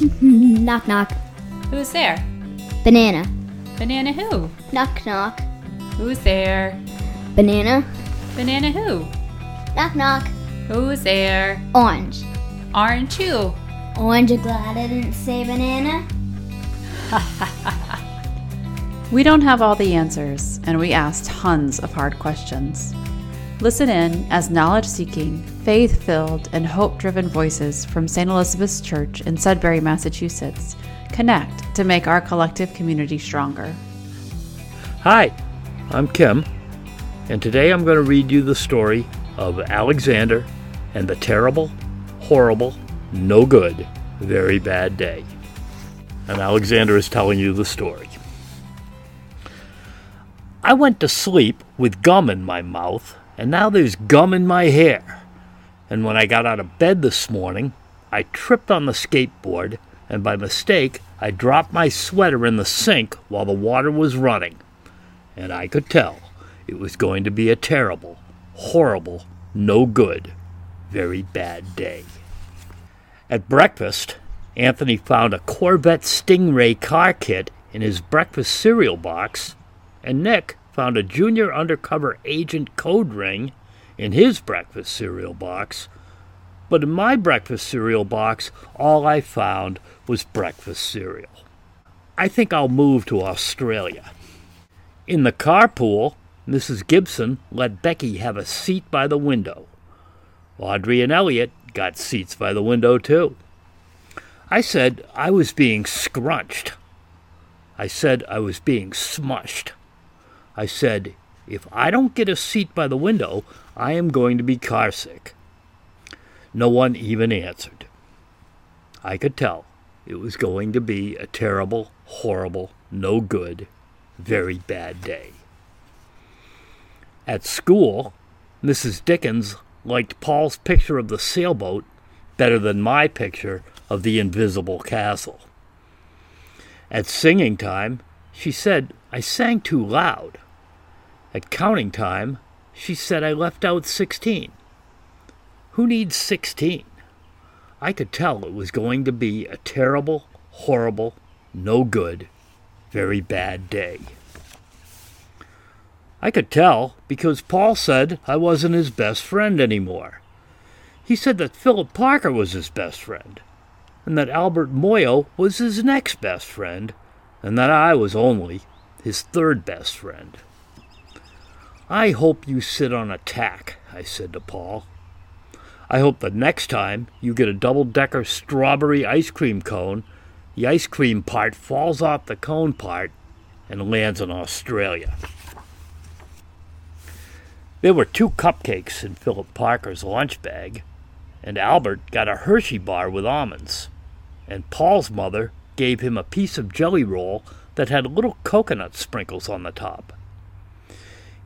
Knock knock. Who's there? Banana. Banana who? Knock knock. Who's there? Banana. Banana who? Knock knock. Who's there? Orange. Orange who? Orange, glad I didn't say banana? We don't have all the answers, and we ask tons of hard questions. Listen in as knowledge seeking, faith filled, and hope driven voices from St. Elizabeth's Church in Sudbury, Massachusetts connect to make our collective community stronger. Hi, I'm Kim, and today I'm going to read you the story of Alexander and the terrible, horrible, no good, very bad day. And Alexander is telling you the story. I went to sleep with gum in my mouth, and now there's gum in my hair. And when I got out of bed this morning, I tripped on the skateboard, and by mistake, I dropped my sweater in the sink while the water was running. And I could tell it was going to be a terrible, horrible, no good, very bad day. At breakfast, Anthony found a Corvette Stingray car kit in his breakfast cereal box, and Nick found a junior undercover agent code ring in his breakfast cereal box. But in my breakfast cereal box, all I found was breakfast cereal. I think I'll move to Australia. In the carpool, Mrs. Gibson let Becky have a seat by the window. Audrey and Elliot got seats by the window, too. I said I was being scrunched. I said I was being smushed. I said, if I don't get a seat by the window, I am going to be carsick. No one even answered. I could tell it was going to be a terrible, horrible, no good, very bad day. At school, Mrs. Dickens liked Paul's picture of the sailboat better than my picture of the invisible castle. At singing time, she said I sang too loud. At counting time, she said I left out 16. Who needs 16? I could tell it was going to be a terrible, horrible, no good, very bad day. I could tell because Paul said I wasn't his best friend anymore. He said that Philip Parker was his best friend, and that Albert Moyo was his next best friend, and that I was only his third best friend. I hope you sit on a tack, I said to Paul. I hope the next time you get a double decker strawberry ice cream cone, the ice cream part falls off the cone part and lands in Australia. There were two cupcakes in Philip Parker's lunch bag, and Albert got a Hershey bar with almonds, and Paul's mother gave him a piece of jelly roll that had little coconut sprinkles on the top.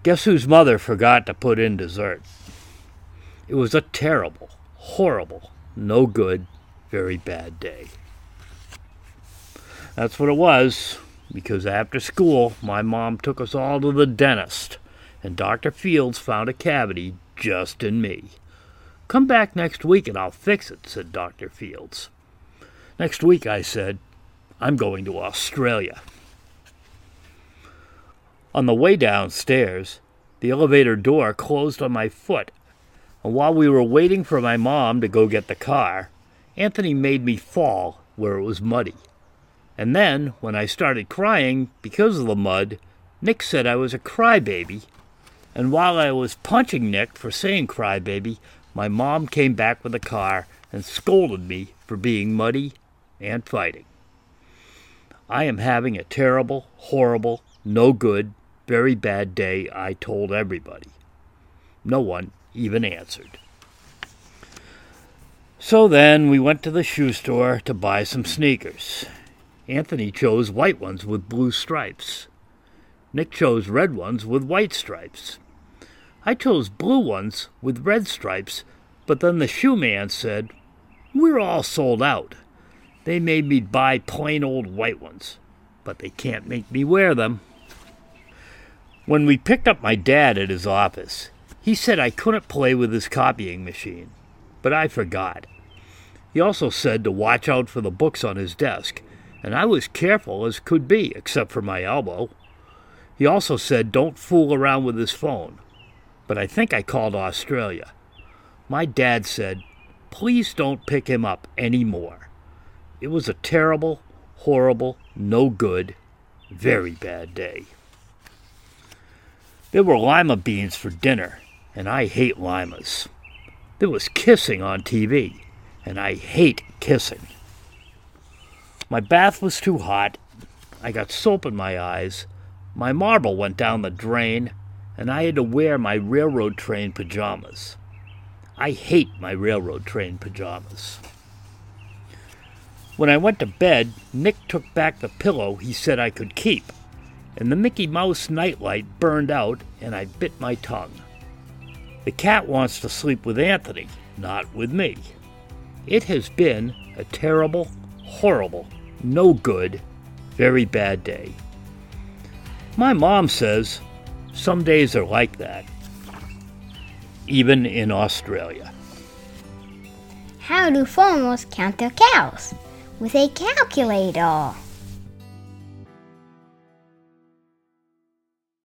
Guess whose mother forgot to put in dessert? It was a terrible, horrible, no good, very bad day. That's what it was, because after school, my mom took us all to the dentist, and Dr. Fields found a cavity just in me. Come back next week and I'll fix it, said Dr. Fields. Next week, I said, I'm going to Australia. On the way downstairs, the elevator door closed on my foot, and while we were waiting for my mom to go get the car, Anthony made me fall where it was muddy. And then, when I started crying because of the mud, Nick said I was a crybaby. And while I was punching Nick for saying crybaby, my mom came back with the car and scolded me for being muddy and fighting. I am having a terrible, horrible, no good, very bad day, I told everybody. No one even answered. So then we went to the shoe store to buy some sneakers. Anthony chose white ones with blue stripes. Nick chose red ones with white stripes. I chose blue ones with red stripes, but then the shoe man said, We're all sold out. They made me buy plain old white ones, but they can't make me wear them. When we picked up my dad at his office, he said I couldn't play with his copying machine, but I forgot. He also said to watch out for the books on his desk, and I was careful as could be, except for my elbow. He also said don't fool around with his phone, but I think I called Australia. My dad said, please don't pick him up any more. It was a terrible, horrible, no good, very bad day. There were lima beans for dinner, and I hate limas. There was kissing on TV, and I hate kissing. My bath was too hot. I got soap in my eyes. My marble went down the drain, and I had to wear my railroad train pajamas. I hate my railroad train pajamas. When I went to bed, Nick took back the pillow he said I could keep, and the Mickey Mouse nightlight burned out, and I bit my tongue. The cat wants to sleep with Anthony, not with me. It has been a terrible, horrible, no good, very bad day. My mom says some days are like that, even in Australia. How do farmers count their cows? With a calculator.